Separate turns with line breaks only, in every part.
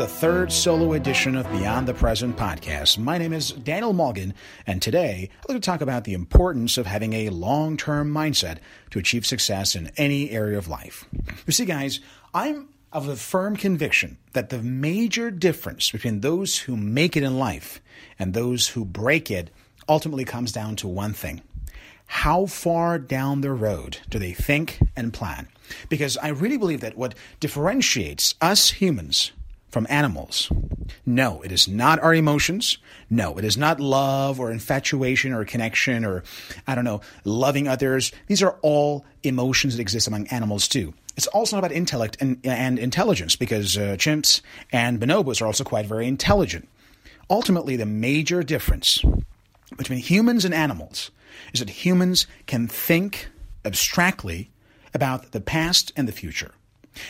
the third solo edition of Beyond the Present podcast. My name is Daniel Morgan, and today I'd like to talk about the importance of having a long term mindset to achieve success in any area of life. You see, guys, I'm of a firm conviction that the major difference between those who make it in life and those who break it ultimately comes down to one thing how far down the road do they think and plan? Because I really believe that what differentiates us humans from animals, no, it is not our emotions. No, it is not love or infatuation or connection or, I don't know, loving others. These are all emotions that exist among animals too. It's also not about intellect and, and intelligence because uh, chimps and bonobos are also quite very intelligent. Ultimately, the major difference between humans and animals is that humans can think abstractly about the past and the future.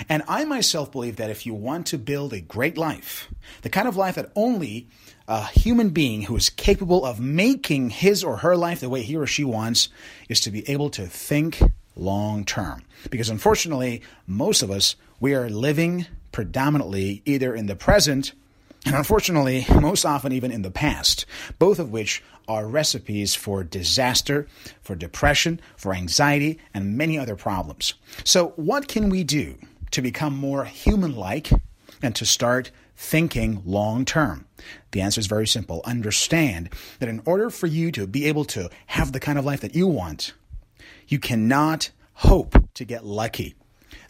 And I myself believe that if you want to build a great life, the kind of life that only a human being who is capable of making his or her life the way he or she wants is to be able to think long term. Because unfortunately, most of us, we are living predominantly either in the present and unfortunately, most often even in the past, both of which are recipes for disaster, for depression, for anxiety, and many other problems. So, what can we do to become more human like and to start thinking long term? The answer is very simple. Understand that in order for you to be able to have the kind of life that you want, you cannot hope to get lucky.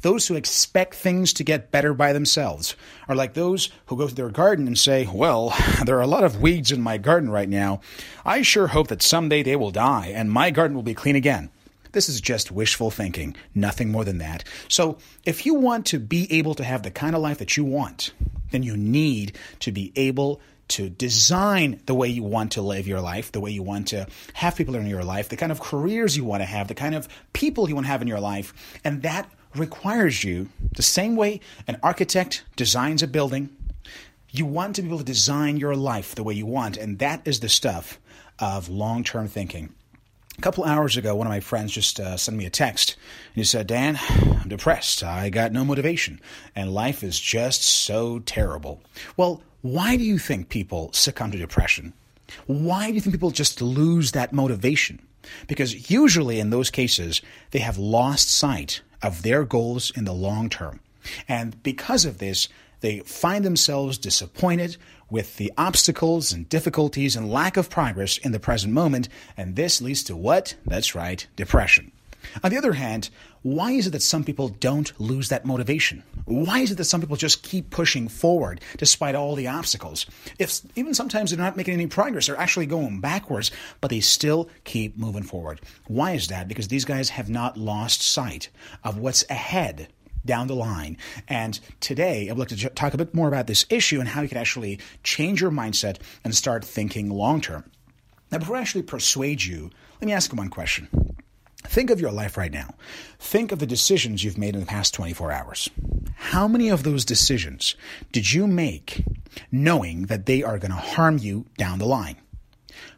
Those who expect things to get better by themselves are like those who go to their garden and say, Well, there are a lot of weeds in my garden right now. I sure hope that someday they will die and my garden will be clean again. This is just wishful thinking, nothing more than that. So, if you want to be able to have the kind of life that you want, then you need to be able to design the way you want to live your life, the way you want to have people in your life, the kind of careers you want to have, the kind of people you want to have in your life. And that requires you, the same way an architect designs a building, you want to be able to design your life the way you want. And that is the stuff of long term thinking. A couple hours ago, one of my friends just uh, sent me a text. And he said, Dan, I'm depressed. I got no motivation. And life is just so terrible. Well, why do you think people succumb to depression? Why do you think people just lose that motivation? Because usually in those cases, they have lost sight of their goals in the long term. And because of this, they find themselves disappointed with the obstacles and difficulties and lack of progress in the present moment. And this leads to what? That's right, depression. On the other hand, why is it that some people don't lose that motivation? Why is it that some people just keep pushing forward despite all the obstacles? If even sometimes they're not making any progress, they're actually going backwards, but they still keep moving forward. Why is that? Because these guys have not lost sight of what's ahead down the line. And today, I'd like to talk a bit more about this issue and how you can actually change your mindset and start thinking long term. Now, before I actually persuade you, let me ask you one question. Think of your life right now. Think of the decisions you've made in the past 24 hours. How many of those decisions did you make knowing that they are going to harm you down the line?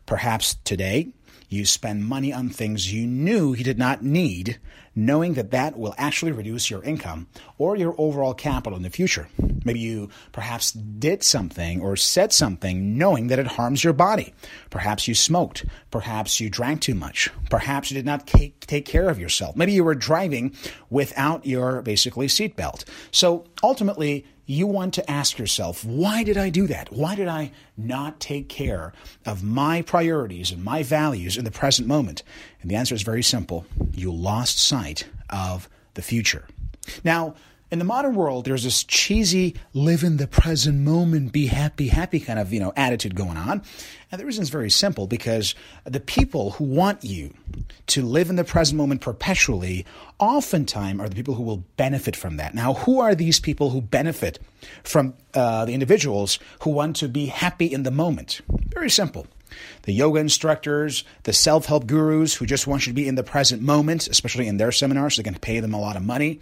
Perhaps today you spend money on things you knew you did not need, knowing that that will actually reduce your income or your overall capital in the future. Maybe you perhaps did something or said something knowing that it harms your body. Perhaps you smoked. Perhaps you drank too much. Perhaps you did not take, take care of yourself. Maybe you were driving without your basically seatbelt. So ultimately, you want to ask yourself, why did I do that? Why did I not take care of my priorities and my values in the present moment? And the answer is very simple. You lost sight of the future. Now, in the modern world, there's this cheesy live in the present moment, be happy, happy kind of, you know, attitude going on. And the reason is very simple because the people who want you to live in the present moment perpetually oftentimes are the people who will benefit from that. Now, who are these people who benefit from uh, the individuals who want to be happy in the moment? Very simple the yoga instructors, the self help gurus who just want you to be in the present moment, especially in their seminars, so they can pay them a lot of money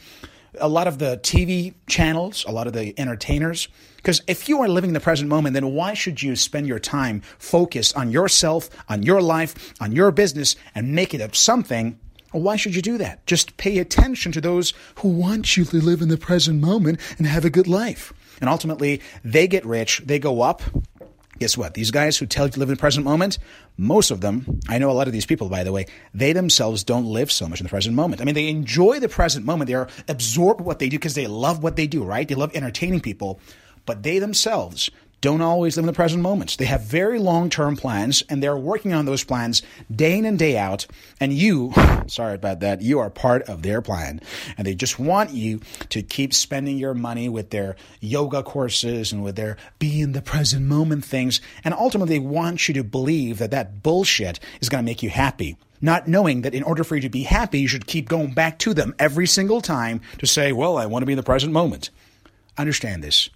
a lot of the TV channels, a lot of the entertainers. Because if you are living the present moment, then why should you spend your time focused on yourself, on your life, on your business, and make it up something? Why should you do that? Just pay attention to those who want you to live in the present moment and have a good life. And ultimately, they get rich, they go up. Guess what? These guys who tell you to live in the present moment, most of them, I know a lot of these people, by the way, they themselves don't live so much in the present moment. I mean, they enjoy the present moment. They are absorbed what they do because they love what they do, right? They love entertaining people, but they themselves don't always live in the present moments. They have very long term plans and they're working on those plans day in and day out. And you, sorry about that, you are part of their plan. And they just want you to keep spending your money with their yoga courses and with their be in the present moment things. And ultimately, they want you to believe that that bullshit is going to make you happy not knowing that in order for you to be happy, you should keep going back to them every single time to say, Well, I want to be in the present moment. Understand this.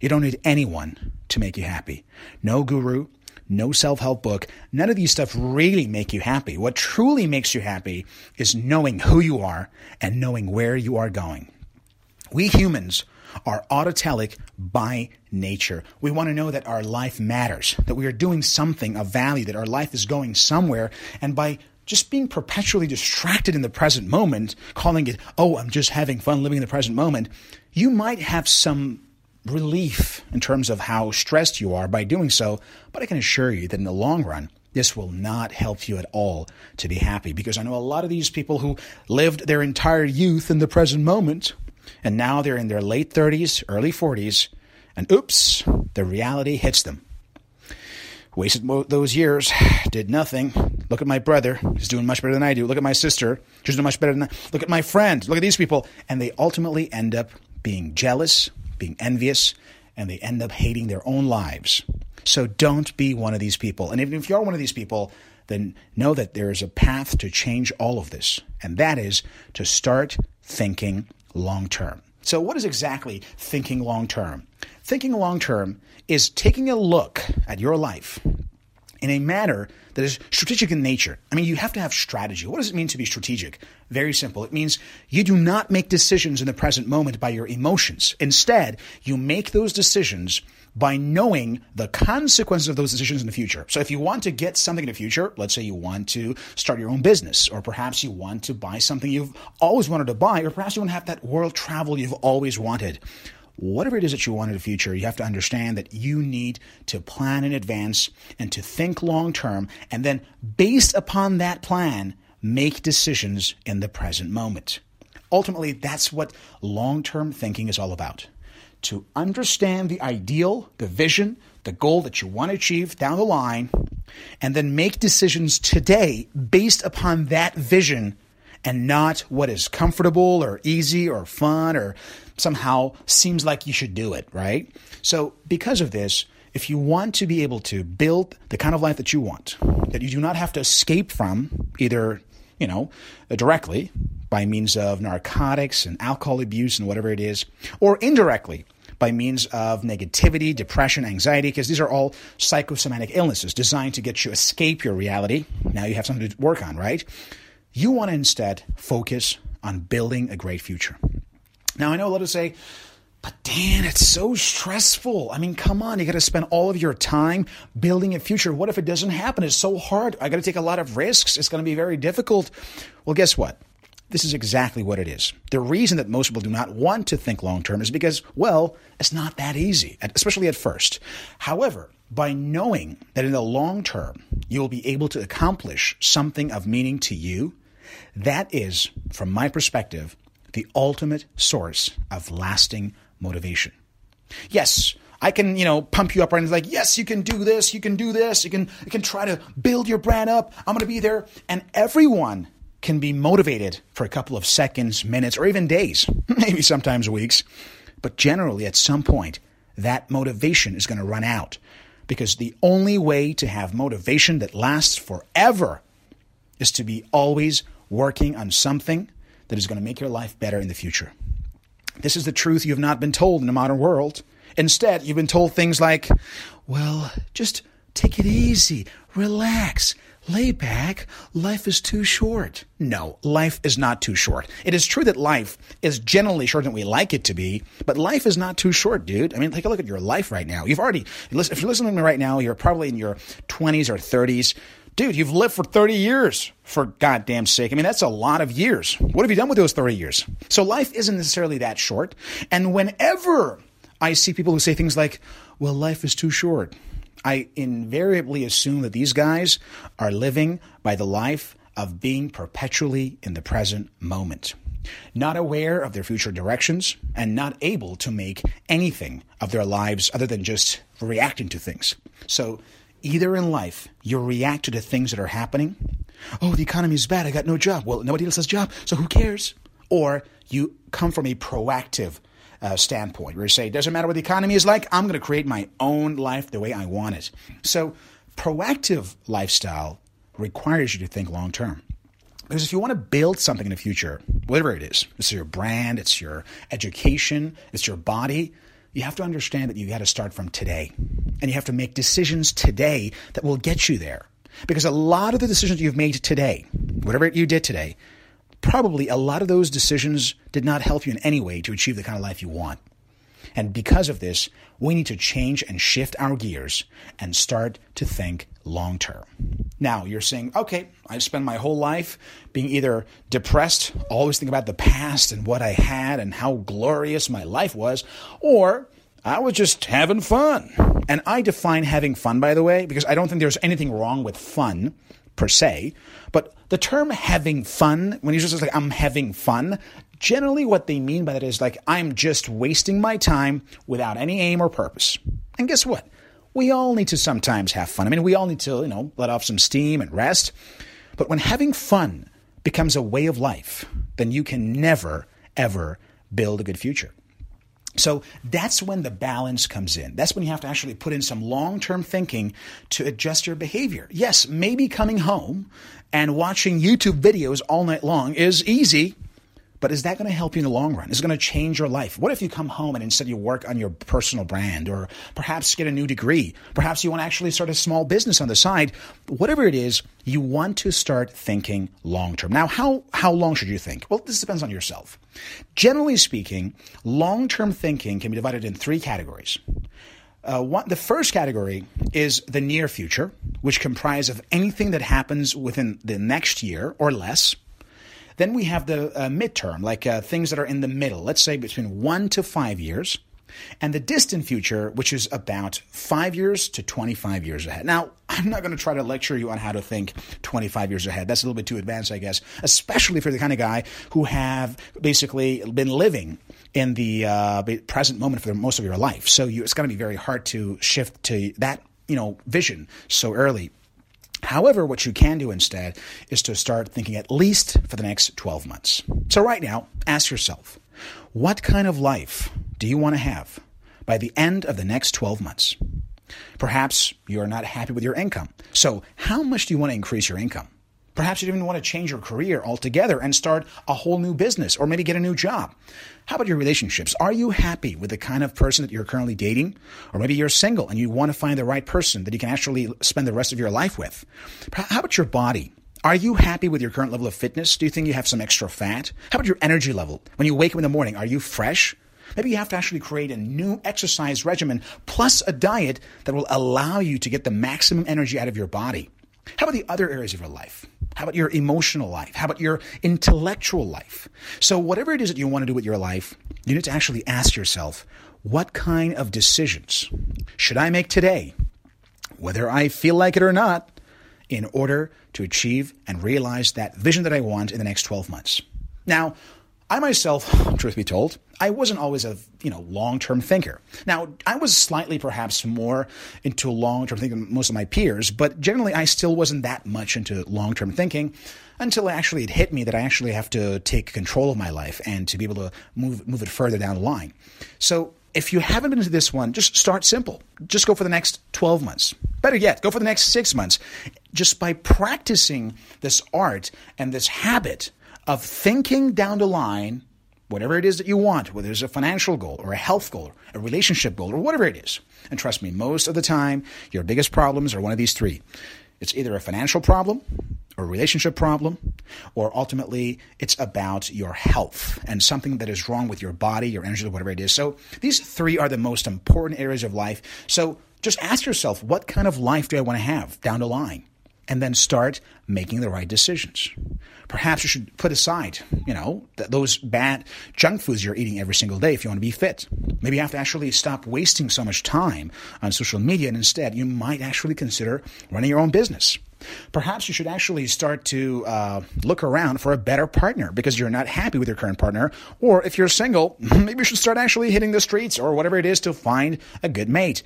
You don't need anyone to make you happy. No guru, no self help book, none of these stuff really make you happy. What truly makes you happy is knowing who you are and knowing where you are going. We humans are autotelic by nature. We want to know that our life matters, that we are doing something of value, that our life is going somewhere. And by just being perpetually distracted in the present moment, calling it, oh, I'm just having fun living in the present moment, you might have some relief in terms of how stressed you are by doing so, but I can assure you that in the long run, this will not help you at all to be happy because I know a lot of these people who lived their entire youth in the present moment and now they're in their late 30s, early 40s, and oops, the reality hits them. Wasted those years, did nothing. Look at my brother, he's doing much better than I do. Look at my sister, she's doing much better than I. Look at my friend, look at these people. And they ultimately end up being jealous, being envious, and they end up hating their own lives. So don't be one of these people. And even if you are one of these people, then know that there is a path to change all of this, and that is to start thinking long term. So, what is exactly thinking long term? Thinking long term is taking a look at your life in a manner that is strategic in nature. I mean, you have to have strategy. What does it mean to be strategic? Very simple. It means you do not make decisions in the present moment by your emotions. Instead, you make those decisions by knowing the consequences of those decisions in the future. So if you want to get something in the future, let's say you want to start your own business, or perhaps you want to buy something you've always wanted to buy, or perhaps you want to have that world travel you've always wanted whatever it is that you want in the future, you have to understand that you need to plan in advance and to think long term, and then based upon that plan, make decisions in the present moment. Ultimately, that's what long term thinking is all about. To understand the ideal, the vision, the goal that you want to achieve down the line, and then make decisions today based upon that vision and not what is comfortable or easy or fun or somehow seems like you should do it, right? So, because of this, if you want to be able to build the kind of life that you want, that you do not have to escape from, either, you know, directly by means of narcotics and alcohol abuse and whatever it is, or indirectly by means of negativity, depression, anxiety, because these are all psychosomatic illnesses designed to get you escape your reality. Now you have something to work on, right? You want to instead focus on building a great future. Now, I know a lot of say, but Dan, it's so stressful. I mean, come on, you got to spend all of your time building a future. What if it doesn't happen? It's so hard. I got to take a lot of risks. It's going to be very difficult. Well, guess what? This is exactly what it is. The reason that most people do not want to think long term is because, well, it's not that easy, especially at first. However, by knowing that in the long term you will be able to accomplish something of meaning to you, that is, from my perspective, the ultimate source of lasting motivation. Yes, I can, you know, pump you up right and like, yes, you can do this, you can do this, you can you can try to build your brand up. I'm gonna be there. And everyone can be motivated for a couple of seconds, minutes, or even days, maybe sometimes weeks. But generally at some point, that motivation is to run out. Because the only way to have motivation that lasts forever is to be always working on something that is going to make your life better in the future. This is the truth you have not been told in the modern world. Instead, you've been told things like, well, just take it easy, relax, lay back, life is too short. No, life is not too short. It is true that life is generally shorter than we like it to be, but life is not too short, dude. I mean, take a look at your life right now. You've already, if you're listening to me right now, you're probably in your 20s or 30s. Dude, you've lived for 30 years, for goddamn sake. I mean, that's a lot of years. What have you done with those 30 years? So life isn't necessarily that short. And whenever I see people who say things like, well, life is too short. I invariably assume that these guys are living by the life of being perpetually in the present moment, not aware of their future directions, and not able to make anything of their lives other than just reacting to things. So, either in life, you react to the things that are happening. Oh, the economy is bad. I got no job. Well, nobody else has job, so who cares? Or you come from a proactive uh, standpoint where you say, doesn't matter what the economy is like, I'm going to create my own life the way I want it. So, proactive lifestyle requires you to think long term. Because if you want to build something in the future, whatever it is, it's your brand, it's your education, it's your body, you have to understand that you got to start from today. And you have to make decisions today that will get you there. Because a lot of the decisions you've made today, whatever you did today, probably a lot of those decisions did not help you in any way to achieve the kind of life you want. And because of this, we need to change and shift our gears and start to think long term. Now, you're saying, okay, I've spent my whole life being either depressed, always thinking about the past and what I had and how glorious my life was, or I was just having fun. And I define having fun, by the way, because I don't think there's anything wrong with fun per se. But the term having fun, when you just like, I'm having fun, generally what they mean by that is like, I'm just wasting my time without any aim or purpose. And guess what? We all need to sometimes have fun. I mean, we all need to, you know, let off some steam and rest. But when having fun becomes a way of life, then you can never, ever build a good future. So that's when the balance comes in. That's when you have to actually put in some long term thinking to adjust your behavior. Yes, maybe coming home and watching YouTube videos all night long is easy, but is that going to help you in the long run? Is it going to change your life? What if you come home and instead you work on your personal brand or perhaps get a new degree? Perhaps you want to actually start a small business on the side. Whatever it is, you want to start thinking long term. Now, how, how long should you think? Well, this depends on yourself. Generally speaking, long term thinking can be divided in three categories. Uh, one, the first category is the near future, which comprises of anything that happens within the next year or less. Then we have the uh, midterm, like uh, things that are in the middle, let's say between one to five years. And the distant future, which is about five years to 25 years ahead. Now, I'm not going to try to lecture you on how to think 25 years ahead. That's a little bit too advanced, I guess, especially if you're the kind of guy who have basically been living in the uh, present moment for most of your life. So you, it's going to be very hard to shift to that, you know, vision so early. However, what you can do instead is to start thinking at least for the next 12 months. So, right now, ask yourself what kind of life do you want to have by the end of the next 12 months? Perhaps you're not happy with your income. So, how much do you want to increase your income? Perhaps you even want to change your career altogether and start a whole new business or maybe get a new job. How about your relationships? Are you happy with the kind of person that you're currently dating? Or maybe you're single and you want to find the right person that you can actually spend the rest of your life with. How about your body? Are you happy with your current level of fitness? Do you think you have some extra fat? How about your energy level? When you wake up in the morning, are you fresh? Maybe you have to actually create a new exercise regimen plus a diet that will allow you to get the maximum energy out of your body. How about the other areas of your life? How about your emotional life? How about your intellectual life? So, whatever it is that you want to do with your life, you need to actually ask yourself what kind of decisions should I make today, whether I feel like it or not, in order to achieve and realize that vision that I want in the next 12 months? Now, I myself, truth be told, I wasn't always a you know long term thinker. Now I was slightly perhaps more into long term thinking than most of my peers, but generally I still wasn't that much into long term thinking until actually it hit me that I actually have to take control of my life and to be able to move move it further down the line. So if you haven't been into this one, just start simple. Just go for the next 12 months. Better yet, go for the next six months. Just by practicing this art and this habit of thinking down the line, whatever it is that you want, whether it's a financial goal or a health goal, a relationship goal, or whatever it is. And trust me, most of the time, your biggest problems are one of these three. It's either a financial problem, or a relationship problem, or ultimately it's about your health and something that is wrong with your body, your energy, or whatever it is. So these three are the most important areas of life. So just ask yourself, what kind of life do I want to have down the line? And then start making the right decisions. Perhaps you should put aside, you know, th- those bad junk foods you're eating every single day if you want to be fit. Maybe you have to actually stop wasting so much time on social media and instead you might actually consider running your own business. Perhaps you should actually start to uh, look around for a better partner because you're not happy with your current partner. Or if you're single, maybe you should start actually hitting the streets or whatever it is to find a good mate.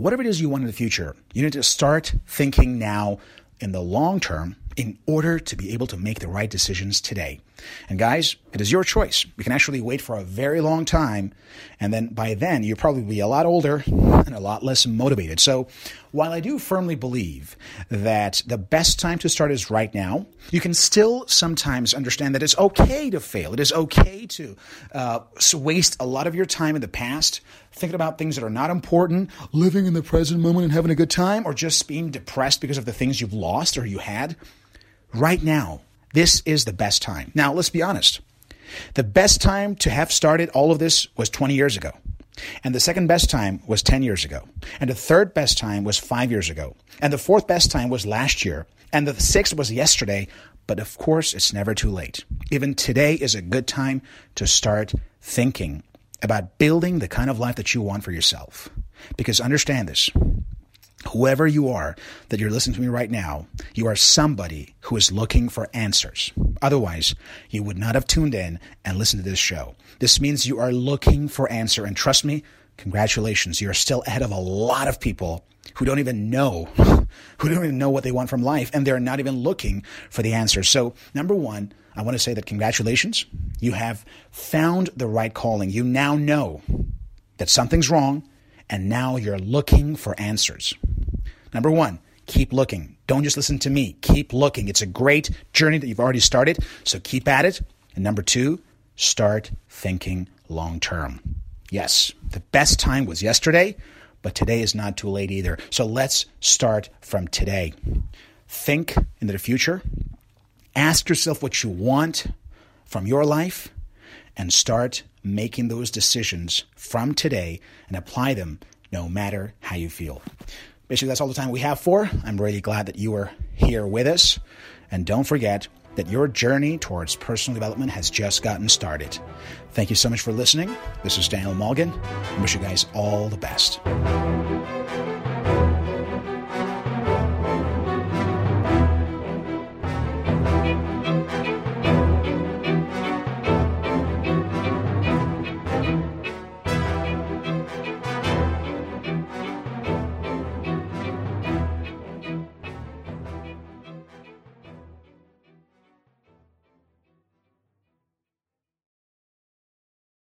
Whatever it is you want in the future, you need to start thinking now in the long term in order to be able to make the right decisions today. And guys, it is your choice. You can actually wait for a very long time, and then by then you'll probably be a lot older and a lot less motivated. So, while I do firmly believe that the best time to start is right now, you can still sometimes understand that it's okay to fail. It is okay to uh, waste a lot of your time in the past thinking about things that are not important, living in the present moment and having a good time, or just being depressed because of the things you've lost or you had. Right now, this is the best time. Now, let's be honest. The best time to have started all of this was 20 years ago. And the second best time was 10 years ago. And the third best time was five years ago. And the fourth best time was last year. And the sixth was yesterday. But of course, it's never too late. Even today is a good time to start thinking about building the kind of life that you want for yourself. Because understand this whoever you are that you're listening to me right now, you are somebody who is looking for answers. Otherwise, you would not have tuned in and listened to this show. This means you are looking for answer. And trust me, congratulations. You're still ahead of a lot of people who don't even know, who don't even know what they want from life. And they're not even looking for the answers. So number one, I want to say that congratulations. You have found the right calling. You now know that something's wrong and now you're looking for answers. Number one, keep looking. Don't just listen to me. Keep looking. It's a great journey that you've already started, so keep at it. And number two, start thinking long term. Yes, the best time was yesterday, but today is not too late either. So let's start from today. Think into the future. Ask yourself what you want from your life and start making those decisions from today and apply them no matter how you feel. Basically, that's all the time we have for. I'm really glad that you are here with us. And don't forget that your journey towards personal development has just gotten started. Thank you so much for listening. This is Daniel Malgin. I wish you guys all the best.